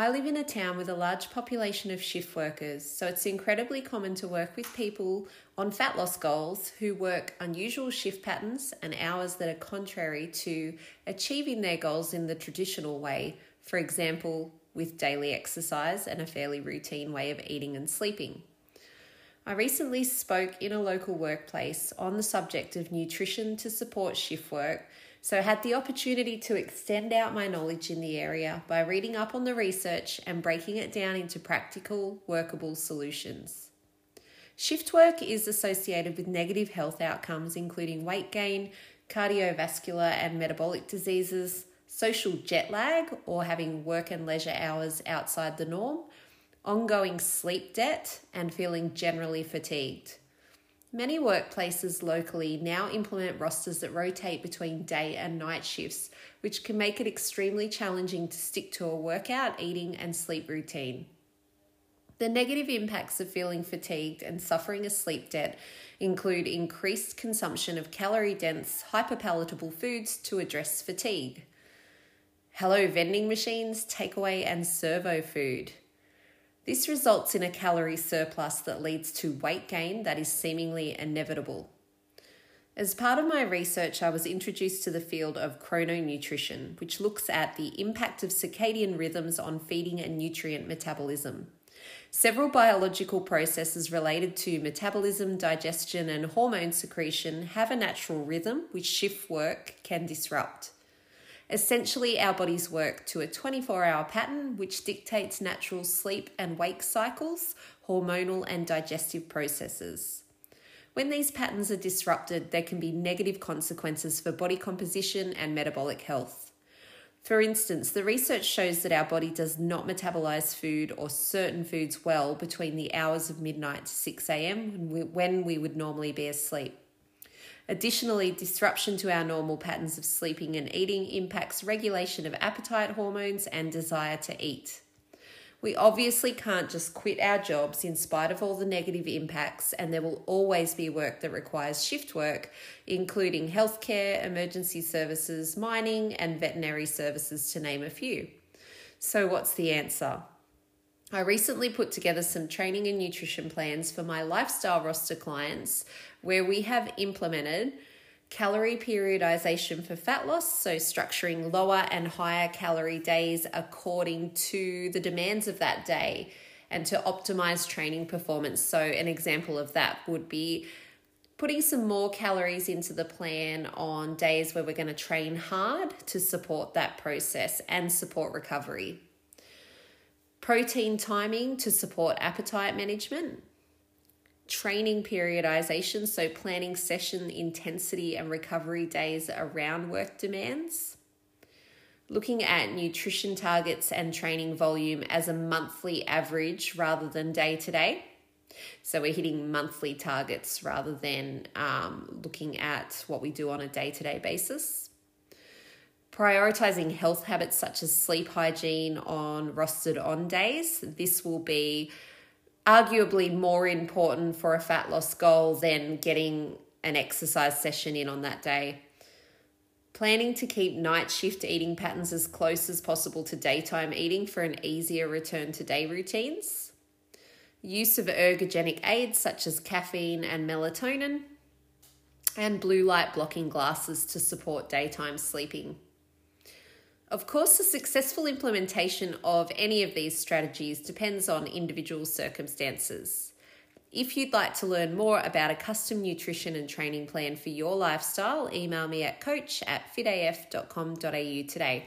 I live in a town with a large population of shift workers, so it's incredibly common to work with people on fat loss goals who work unusual shift patterns and hours that are contrary to achieving their goals in the traditional way, for example, with daily exercise and a fairly routine way of eating and sleeping. I recently spoke in a local workplace on the subject of nutrition to support shift work so had the opportunity to extend out my knowledge in the area by reading up on the research and breaking it down into practical, workable solutions. Shift work is associated with negative health outcomes, including weight gain, cardiovascular and metabolic diseases, social jet lag or having work and leisure hours outside the norm, ongoing sleep debt, and feeling generally fatigued. Many workplaces locally now implement rosters that rotate between day and night shifts, which can make it extremely challenging to stick to a workout, eating, and sleep routine. The negative impacts of feeling fatigued and suffering a sleep debt include increased consumption of calorie dense, hyperpalatable foods to address fatigue. Hello vending machines, takeaway, and servo food. This results in a calorie surplus that leads to weight gain that is seemingly inevitable. As part of my research, I was introduced to the field of chrononutrition, which looks at the impact of circadian rhythms on feeding and nutrient metabolism. Several biological processes related to metabolism, digestion, and hormone secretion have a natural rhythm which shift work can disrupt. Essentially, our bodies work to a 24 hour pattern which dictates natural sleep and wake cycles, hormonal and digestive processes. When these patterns are disrupted, there can be negative consequences for body composition and metabolic health. For instance, the research shows that our body does not metabolize food or certain foods well between the hours of midnight to 6 a.m. when we would normally be asleep. Additionally, disruption to our normal patterns of sleeping and eating impacts regulation of appetite hormones and desire to eat. We obviously can't just quit our jobs in spite of all the negative impacts, and there will always be work that requires shift work, including healthcare, emergency services, mining, and veterinary services, to name a few. So, what's the answer? I recently put together some training and nutrition plans for my lifestyle roster clients where we have implemented calorie periodization for fat loss, so structuring lower and higher calorie days according to the demands of that day and to optimize training performance. So, an example of that would be putting some more calories into the plan on days where we're going to train hard to support that process and support recovery protein timing to support appetite management, training periodization, so planning session intensity and recovery days around work demands, looking at nutrition targets and training volume as a monthly average rather than day to day. So we're hitting monthly targets rather than um, looking at what we do on a day to day basis prioritizing health habits such as sleep hygiene on rostered on days. This will be arguably more important for a fat loss goal than getting an exercise session in on that day. Planning to keep night shift eating patterns as close as possible to daytime eating for an easier return to day routines. Use of ergogenic aids such as caffeine and melatonin. And blue light blocking glasses to support daytime sleeping. Of course, the successful implementation of any of these strategies depends on individual circumstances. If you'd like to learn more about a custom nutrition and training plan for your lifestyle, email me at coach at fitaf.com.au today.